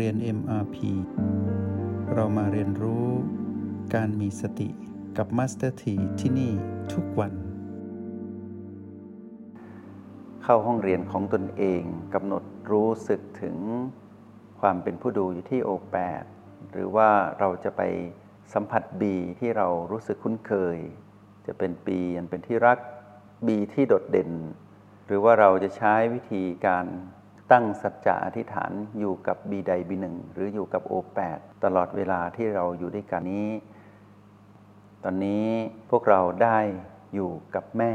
เรียน MRP เรามาเรียนรู้การมีสติกับ Master T ที่ที่นี่ทุกวัน เข้าห้องเรียนของตนเองกำหนดรู้สึกถึงความเป็นผู้ดูอยู่ที่โอแปดหรือว่าเราจะไปสัมผัสบีที่เรารู้สึกคุ้นเคย จะเป็นปีอันเป็นที่รักบีที่โดดเด่น หรือว่าเราจะใช้วิธีการ ตั้งสัจจะอธิษฐานอยู่กับบีใดบีหนึ่งหรืออยู่กับโอแปดตลอดเวลาที่เราอยู่ด้วยกันนี้ ตอนนี้พวกเราได้อยู่กับแม่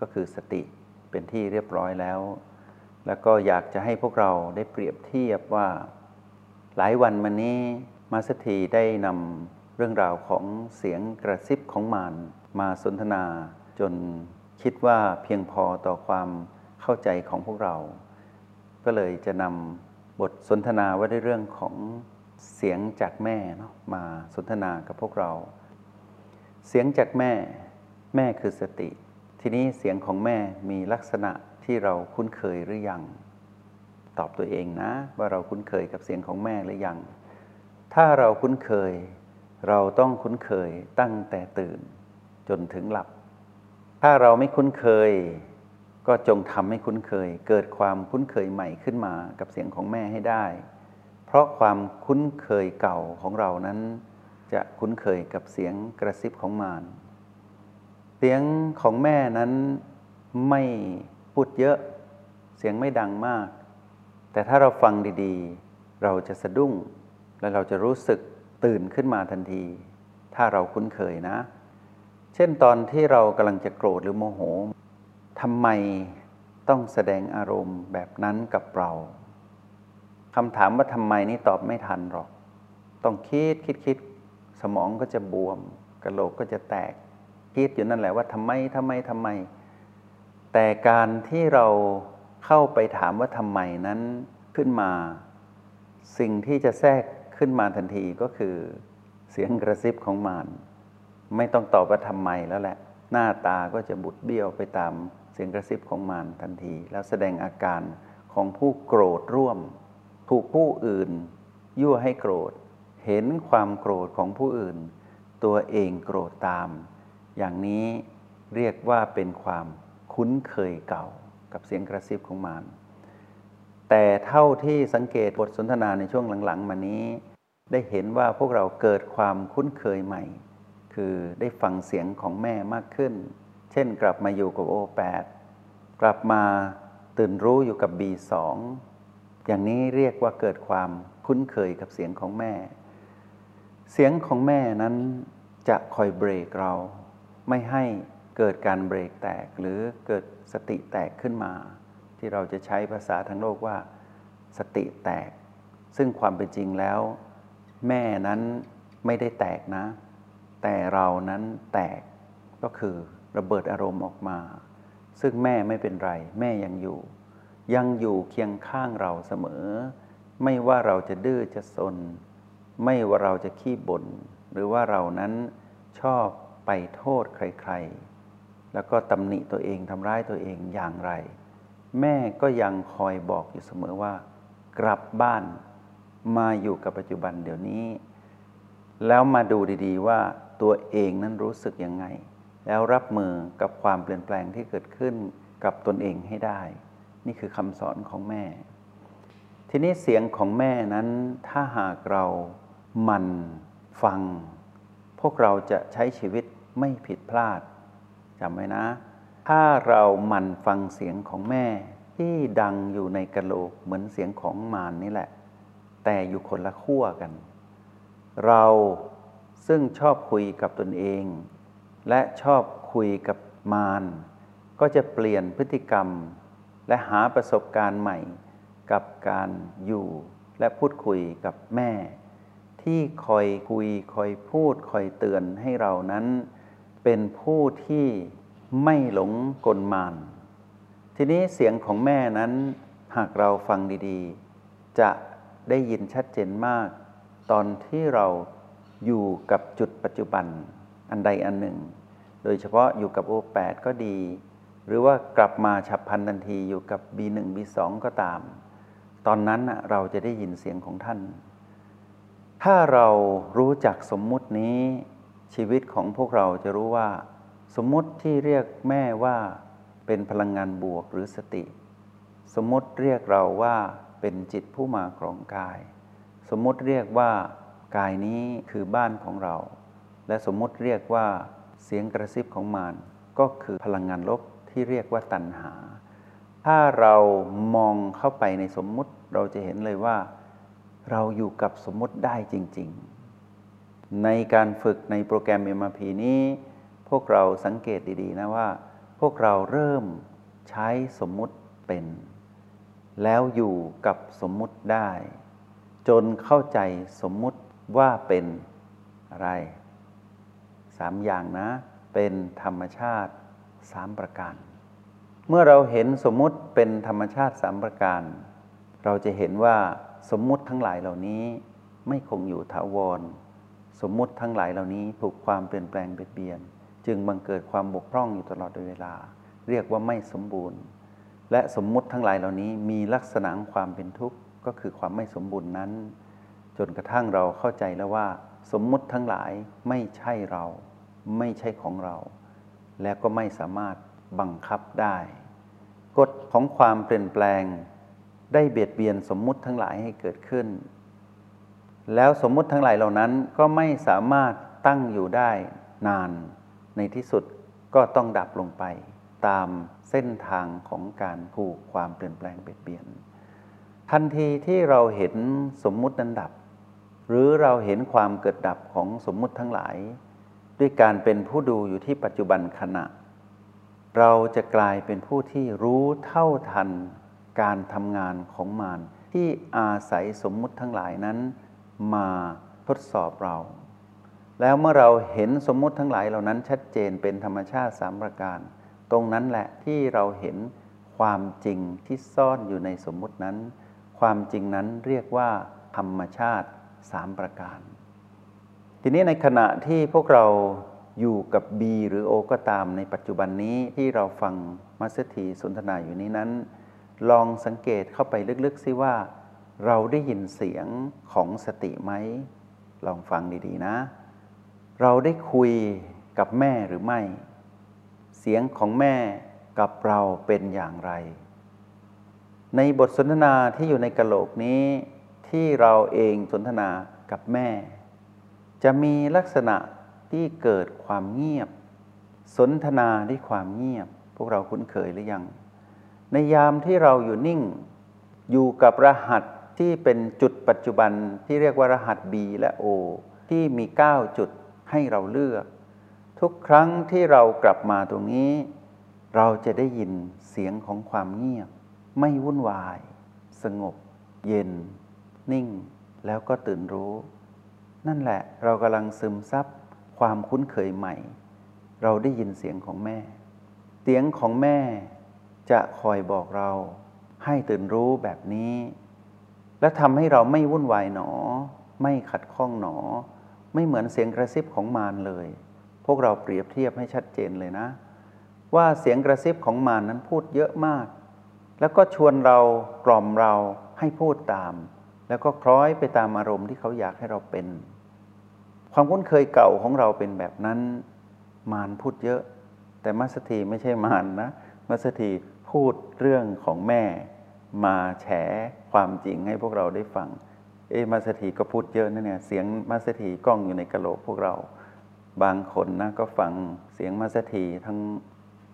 ก็คือสติเป็นที่เรียบร้อยแล้ว แล้วก็อยากจะให้พวกเราได้เปรียบเทียบว่า หลายวันมานี้มาสถีได้นำเรื่องราวของเสียงกระซิบของมารมาสนทนา จนคิดว่าเพียงพอต่อความเข้าใจของพวกเรา ก็เลยจะนำบทสนทนาว่าด้วยเรื่องของเสียงจากแม่เนาะมาสนทนากับพวกเรา เสียงจากแม่ แม่คือสติ ทีนี้เสียงของแม่มีลักษณะที่เราคุ้นเคยหรือยัง ตอบตัวเองนะ ว่าเราคุ้นเคยกับเสียงของแม่หรือยัง ถ้าเราคุ้นเคย เราต้องคุ้นเคยตั้งแต่ตื่นจนถึงหลับ ถ้าเราไม่คุ้นเคย ก็จงทำให้คุ้นเคย เกิดความคุ้นเคยใหม่ขึ้นมากับเสียงของแม่ให้ได้ เพราะความคุ้นเคยเก่าของเรานั้น จะคุ้นเคยกับเสียงกระซิบของมารเสียงของแม่นั้นไม่พูดเยอะ เสียงไม่ดังมาก แต่ถ้าเราฟังดีๆ เราจะสะดุ้ง และเราจะรู้สึกตื่นขึ้นมาทันที ถ้าเราคุ้นเคยนะ เช่นตอนที่เรากำลังจะโกรธหรือโมโห ทำไมต้องแสดงอารมณ์แบบนั้นกับเราคำถามว่าทำไมนี่ตอบไม่ทันหรอก ต้องคิดคิดคิดสมองก็จะบวมกระโหลกก็จะแตก คิดอยู่นั่นแหละว่าทำไมทำไมทำไม แต่การที่เราเข้าไปถามว่าทำไมนั้นขึ้นมา สิ่งที่จะแทรกขึ้นมาทันทีก็คือเสียงกระซิบของมารไม่ต้องตอบว่าทำไมแล้วแหละ หน้าตาก็จะบุดเบี้ยวไปตาม สียงกระซิบของมารทันที แล้วแสดงอาการของผู้โกรธร่วม ถูกผู้อื่น ยั่วให้โกรธ เห็นความโกรธของผู้อื่น ตัวเองโกรธตาม อย่างนี้เรียกว่าเป็นความคุ้นเคยเก่ากับเสียงกระซิบของมารแต่เท่าที่สังเกตบทสนทนาในช่วงหลังๆ มานี้ ได้เห็นว่าพวกเราเกิดความคุ้นเคยใหม่ คือได้ฟังเสียงของแม่มากขึ้น เช่นกลับมาอยู่กับโอแปดกลับมาตื่นรู้อยู่กับ B2 อย่างนี้เรียกว่าเกิดความคุ้นเคยกับเสียงของแม่ เสียงของแม่นั้นจะคอยเบรกเรา ไม่ให้เกิดการเบรกแตกหรือเกิดสติแตกขึ้นมา ที่เราจะใช้ภาษาทางโลกว่า สติแตก ซึ่งความเป็นจริงแล้ว แม่นั้นไม่ได้แตกนะ แต่เรานั้นแตกก็คือ ระเบิดอารมณ์ออกมา ซึ่งแม่ไม่เป็นไร แม่ยังอยู่ ยังอยู่เคียงข้างเราเสมอ ไม่ว่าเราจะดื้อจะซน ไม่ว่าเราจะขี้บน่นหรือว่าเรานั้นชอบไปโทษใครๆ แล้วก็ตำหนิตัวเองทำร้ายตัวเองอย่างไร แม่ก็ยังคอยบอกอยู่เสมอว่า กลับบ้านมาอยู่กับปัจจุบันเดี๋ยวนี้ แล้วมาดูดีๆว่าตัวเองนั้นรู้สึกยังไง แล้วรับมือกับความเปลี่ยนแปลงที่เกิดขึ้นกับตนเองให้ได้ นี่คือคำสอนของแม่ ทีนี้เสียงของแม่นั้นถ้าหากเรามันฟัง พวกเราจะใช้ชีวิตไม่ผิดพลาดจำไว้นะ ถ้าเรามันฟังเสียงของแม่ที่ดังอยู่ในกะโหลกเหมือนเสียงของมารนนี่แหละ แต่อยู่คนละขั้วกัน เราซึ่งชอบคุยกับตนเอง และชอบคุยกับมารก็จะเปลี่ยนพฤติกรรม และหาประสบการณ์ใหม่ กับการอยู่ และพูดคุยกับแม่ ที่คอยคุยคอยพูดคอยเตือนให้เรานั้น เป็นผู้ที่ไม่หลงกลมาน ทีนี้เสียงของแม่นั้น หากเราฟังดีๆ จะได้ยินชัดเจนมาก ตอนที่เราอยู่กับจุดปัจจุบัน อันใดอันหนึ่ง โดยเฉพาะอยู่กับโอแปดก็ดี หรือว่ากลับมาฉับพลันทันทีอยู่กับ B1 B2 ก็ตาม ตอนนั้นเราจะได้ยินเสียงของท่าน ถ้าเรารู้จักสมมุตินี้ชีวิตของพวกเราจะรู้ว่า สมมุติที่เรียกแม่ว่าเป็นพลังงานบวกหรือสติ สมมุติเรียกเราว่าเป็นจิตผู้มาครองกาย สมมุติเรียกว่ากายนี้คือบ้านของเรา และสมมุติเรียกว่าเสียงกระซิบของมารก็คือพลังงานลบที่เรียกว่าตัณหา ถ้าเรามองเข้าไปในสมมุติเราจะเห็นเลยว่า เราอยู่กับสมมุติได้จริง ๆ ในการฝึกในโปรแกรม MRP นี้ พวกเราสังเกตดีๆนะว่า พวกเราเริ่มใช้สมมุติเป็น แล้วอยู่กับสมมุติได้ จนเข้าใจสมมุติว่าเป็นอะไร สามอย่างนะ เป็นธรรมชาติสามประการ เมื่อเราเห็นสมมุติเป็นธรรมชาติสามประการ เราจะเห็นว่าสมมุติทั้งหลายเหล่านี้ไม่คงอยู่ถาวร สมมุติทั้งหลายเหล่านี้ถูกความเปลี่ยนแปลงเบียดเบียน จึงบังเกิดความบกพร่องอยู่ตลอดเวลา เรียกว่าไม่สมบูรณ์ และสมมุติทั้งหลายเหล่านี้มีลักษณะความเป็นทุกข์ก็คือความไม่สมบูรณ์นั้น จนกระทั่งเราเข้าใจแล้วว่า สมมุติทั้งหลายไม่ใช่เรา ไม่ใช่ของเรา และก็ไม่สามารถบังคับได้กฎของความเปลี่ยนแปลง ได้เบียดเบียนสมมุติทั้งหลายให้เกิดขึ้น แล้วสมมุติทั้งหลายเหล่านั้นก็ไม่สามารถตั้งอยู่ได้นาน ในที่สุดก็ต้องดับลงไป ตามเส้นทางของการผูกความเปลี่ยนแปลงเบียดเบียน ทันทีที่เราเห็นสมมุตินั้นดับ หรือเราเห็นความเกิดดับของสมมุติทั้งหลาย ด้วยการเป็นผู้ดูอยู่ที่ปัจจุบันขณะ เราจะกลายเป็นผู้ที่รู้เท่าทันการทำงานของมารที่อาศัยสมมุติทั้งหลายนั้น มาทดสอบเรา แล้วเมื่อเราเห็นสมมุติทั้งหลายเหล่านั้นชัดเจนเป็นธรรมชาติสามประการ ตรงนั้นแหละที่เราเห็นความจริงที่ซ่อนอยู่ในสมมุตินั้น ความจริงนั้นเรียกว่าธรรมชาติ สามประการ ทีนี้ในขณะที่พวกเราอยู่กับ B หรือ O ก็ตามในปัจจุบันนี้ที่เราฟังมัสถีสนทนาอยู่นี้นั้น ลองสังเกตเข้าไปลึกๆ ซิว่า เราได้ยินเสียงของสติไหม ลองฟังดีๆนะ เราได้คุยกับแม่หรือไม่ เสียงของแม่กับเราเป็นอย่างไร ในบทสนทนาที่อยู่ในกะโหลกนี้ ที่เราเองสนทนากับแม่ จะมีลักษณะที่เกิดความเงียบ สนทนาด้วยความเงียบ พวกเราคุ้นเคยหรือยัง ในยามที่เราอยู่นิ่ง อยู่กับรหัสที่เป็นจุดปัจจุบันที่เรียกว่ารหัส B และ O ที่มี 9 จุดให้เราเลือก ทุกครั้งที่เรากลับมาตรงนี้ เราจะได้ยินเสียงของความเงียบ ไม่วุ่นวาย สงบ เย็น นิ่ง แล้วก็ตื่นรู้ นั่นแหละเรากำลังซึมซับความคุ้นเคยใหม่ เราได้ยินเสียงของแม่ เสียงของแม่จะคอยบอกเราให้ตื่นรู้แบบนี้ และทำให้เราไม่วุ่นวายหนอ ไม่ขัดข้องหนอ ไม่เหมือนเสียงกระซิบของมารเลย พวกเราเปรียบเทียบให้ชัดเจนเลยนะ ว่าเสียงกระซิบของมารนนั้นพูดเยอะมาก แล้วก็ชวนเรากล่อมเราให้พูดตาม แล้วก็คล้อยไปตามอารมณ์ที่เขาอยากให้เราเป็น ความคุ้นเคยเก่าของเราเป็นแบบนั้น มารพูดเยอะ แต่มัสถีไม่ใช่มารนนะมัสถีพูดเรื่องของแม่ มาแฉความจริงให้พวกเราได้ฟัง เอมัสถีก็พูดเยอะนะเนี่ยเสียงมัสถีกล้องอยู่ในกระโหลกพวกเรา บางคนนะก็ฟังเสียงมัสถีทั้ง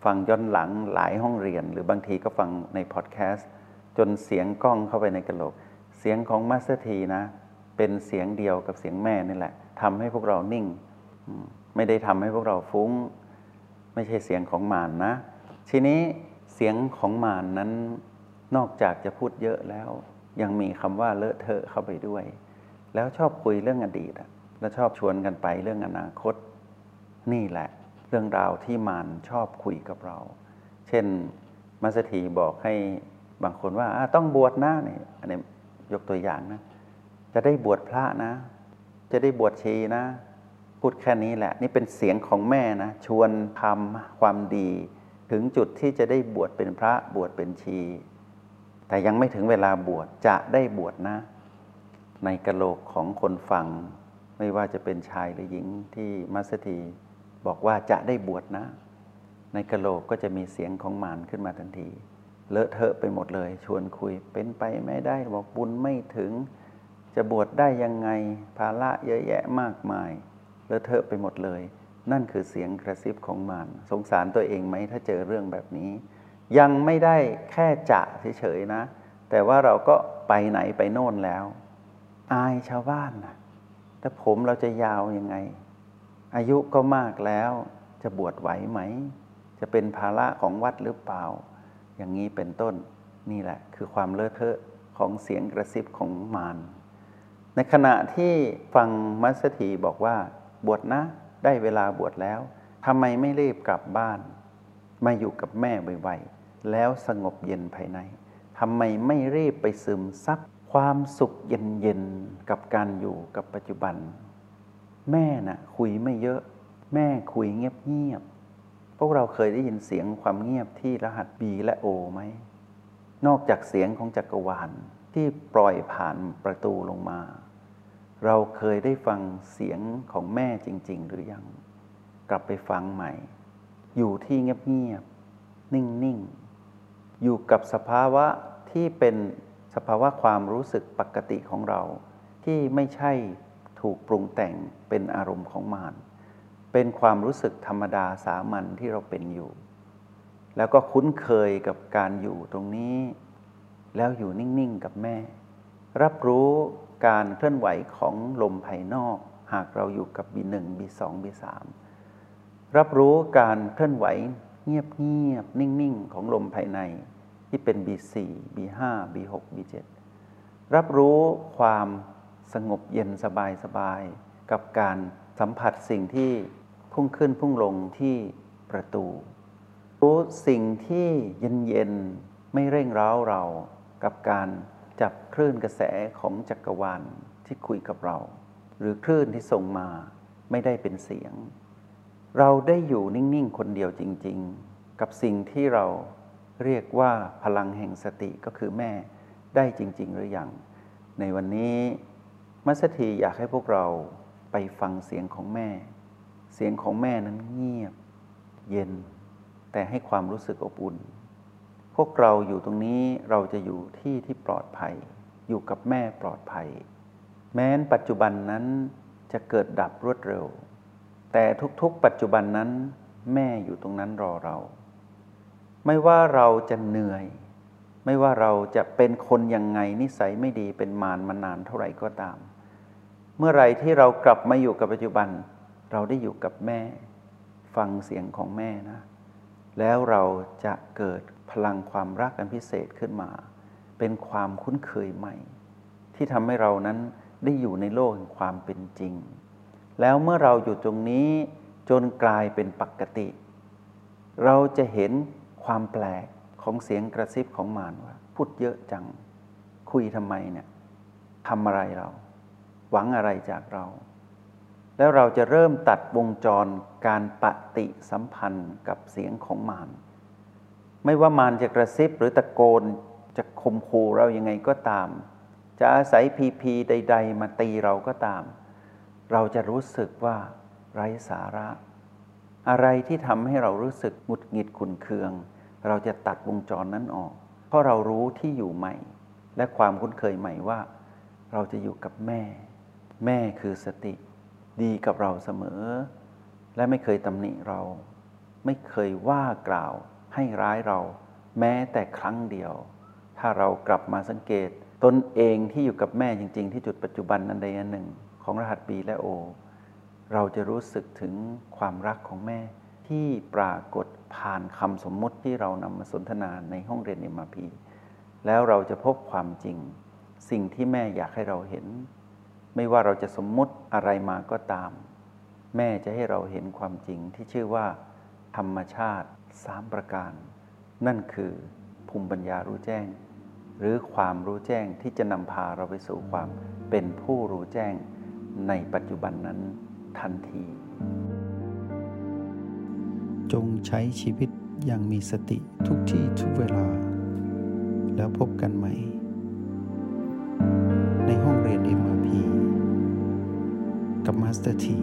ฟังย้อนหลังหลายห้องเรียน หรือบางทีก็ฟังในพอดแคสต์จนเสียงกล้องเข้าไปในกระโหลก สียงของมัสถีนะ เป็นเสียงเดียวกับเสียงแม่นี่แหละทำให้พวกเรานิ่ง ไม่ได้ทำให้พวกเราฟุ้ง ไม่ใช่เสียงของมารนนะ ทีนี้เสียงของมารนนั้นนอกจากจะพูดเยอะแล้ว ยังมีคำว่าเลอะเทอะเข้าไปด้วย แล้วชอบคุยเรื่องอดีตแล้วชอบชวนกันไปเรื่องอนาคต นี่แหละ เรื่องราวที่มารชอบคุยกับเรา เช่นมัสถีบอกให้บางคนว่าต้องบวชนะนี่อันนี้ ยกตัวอย่างนะ จะได้บวชพระนะ จะได้บวชชีนะ พูดแค่นี้แหละ นี่เป็นเสียงของแม่นะ ชวนทำความดี ถึงจุดที่จะได้บวชเป็นพระบวชเป็นชี แต่ยังไม่ถึงเวลาบวชจะได้บวชนะ ในกะโหลกของคนฟัง ไม่ว่าจะเป็นชายหรือหญิงที่มัสถีบอกว่าจะได้บวชนะ ในกะโหลกก็จะมีเสียงของมารขึ้นมาทันที เลอะเทอะไปหมดเลย ชวนคุยเป็นไปไม่ได้บอกบุญไม่ถึง จะบวชได้ยังไง ภาระเยอะแยะมากมาย เลอะเทอะไปหมดเลย นั่นคือเสียงกระซิบของมารสงสารตัวเองไหมถ้าเจอเรื่องแบบนี้ ยังไม่ได้แค่จะเฉยๆนะ แต่ว่าเราก็ไปไหนไปโน่นแล้ว อายชาวบ้านนะแต่ผมเราจะยาวยังไง อายุก็มากแล้ว จะบวชไหวไหม จะเป็นภาระของวัดหรือเปล่า อย่างนี้เป็นต้นนี่แหละ คือความเลอะเทอะของเสียงกระซิบของมารในขณะที่ฟังมัสถีบอกว่า บวชนะได้เวลาบวชแล้วทำไมไม่รีบกลับบ้าน มาอยู่กับแม่ไวๆแล้วสงบเย็นภายในทำไมไม่รีบไปซึมซับความสุขเย็นๆกับการอยู่กับปัจจุบัน แม่นะ่ะคุยไม่เยอะ แม่คุยเงียบๆ วกเราเคยได้ยินเสียงความเงียบที่รหัส B และ O ไหม นอกจากเสียงของจักรวาลที่ปล่อยผ่านประตูลงมา เราเคยได้ฟังเสียงของแม่จริง ๆ หรือยัง กลับไปฟังใหม่ อยู่ที่เงียบๆนิ่ง ๆ อยู่กับสภาวะที่เป็นสภาวะความรู้สึกปกติของเรา ที่ไม่ใช่ถูกปรุงแต่งเป็นอารมณ์ของมาร เป็นความรู้สึกธรรมดาสามัญที่เราเป็นอยู่ แล้วก็คุ้นเคยกับการอยู่ตรงนี้ แล้วอยู่นิ่ง ๆ กับแม่ รับรู้การเคลื่อนไหวของลมภายนอก หากเราอยู่กับ B1 B2 B3 รับรู้การเคลื่อนไหวเงียบๆนิ่ง ๆ ของลมภายในที่เป็น B4 B5 B6 B7 รับรู้ความสงบเย็นสบายสบายกับการสัมผัสสิ่งที่ พุ่งขึ้นพุ่งลงที่ประตู รู้สิ่งที่เย็นเย็นไม่เร่งร้าวเรากับการจับคลื่นกระแสของจักรวาลที่คุยกับเรา หรือคลื่นที่ส่งมาไม่ได้เป็นเสียง เราได้อยู่นิ่งๆคนเดียวจริง ๆ กับสิ่งที่เราเรียกว่าพลังแห่งสติก็คือแม่ได้จริง ๆ หรือยังในวันนี้มัสถีอยากให้พวกเราไปฟังเสียงของแม่ เสียงของแม่นั้นเงียบ เย็น แต่ให้ความรู้สึกอบอุ่น พวกเราอยู่ตรงนี้เราจะอยู่ที่ที่ปลอดภัย อยู่กับแม่ปลอดภัย แม้นปัจจุบันนั้นจะเกิดดับรวดเร็ว แต่ทุกๆ ปัจจุบันนั้น แม่อยู่ตรงนั้นรอเรา ไม่ว่าเราจะเหนื่อย ไม่ว่าเราจะเป็นคนยังไงนิสัยไม่ดีเป็นมารมานานเท่าไหร่ก็ตาม เมื่อไรที่เรากลับมาอยู่กับปัจจุบัน เราได้อยู่กับแม่ ฟังเสียงของแม่นะ แล้วเราจะเกิดพลังความรักอันพิเศษขึ้นมา เป็นความคุ้นเคยใหม่ ที่ทำให้เรานั้นได้อยู่ในโลกแห่งความเป็นจริง แล้วเมื่อเราอยู่ตรงนี้จนกลายเป็นปกติ เราจะเห็นความแปลกของเสียงกระซิบของมารว่า พูดเยอะจัง คุยทำไมเนี่ยทำอะไรเรา หวังอะไรจากเรา แล้วเราจะเริ่มตัดวงจรการปฏิสัมพันธ์กับเสียงของมารไม่ว่ามารจะกระซิบหรือตะโกนจะคมคูเรายังไงก็ตาม จะอาศัยพีพีใด ๆ มาตีเราก็ตาม เราจะรู้สึกว่าไร้สาระ อะไรที่ทำให้เรารู้สึกหงุดหงิดขุนเคือง เราจะตัดวงจรนั้นออก เพราะเรารู้ที่อยู่ใหม่ และความคุ้นเคยใหม่ว่า เราจะอยู่กับแม่ แม่คือสติ ดีกับเราเสมอ และไม่เคยตำหนิเรา ไม่เคยว่ากล่าวให้ร้ายเรา แม้แต่ครั้งเดียว ถ้าเรากลับมาสังเกต ตนเองที่อยู่กับแม่จริง ๆ ที่จุดปัจจุบันนันใดอันหนึ่ง ของรหัสบีและโอ เราจะรู้สึกถึงความรักของแม่ที่ปรากฏผ่านคำสมมุติที่เรานำมาสนทนาในห้องเรียนเอ็มาพีแล้วเราจะพบความจริง สิ่งที่แม่อยากให้เราเห็น ไม่ว่าเราจะสมมุติอะไรมาก็ตาม แม่จะให้เราเห็นความจริงที่ชื่อว่า ธรรมชาติสามประการ นั่นคือภูมิปัญญารู้แจ้ง หรือความรู้แจ้งที่จะนำพาเราไปสู่ความเป็นผู้รู้แจ้งในปัจจุบันนั้นทันที จงใช้ชีวิตอย่างมีสติทุกที่ทุกเวลา แล้วพบกันใหม่ กับมาสเตอร์ที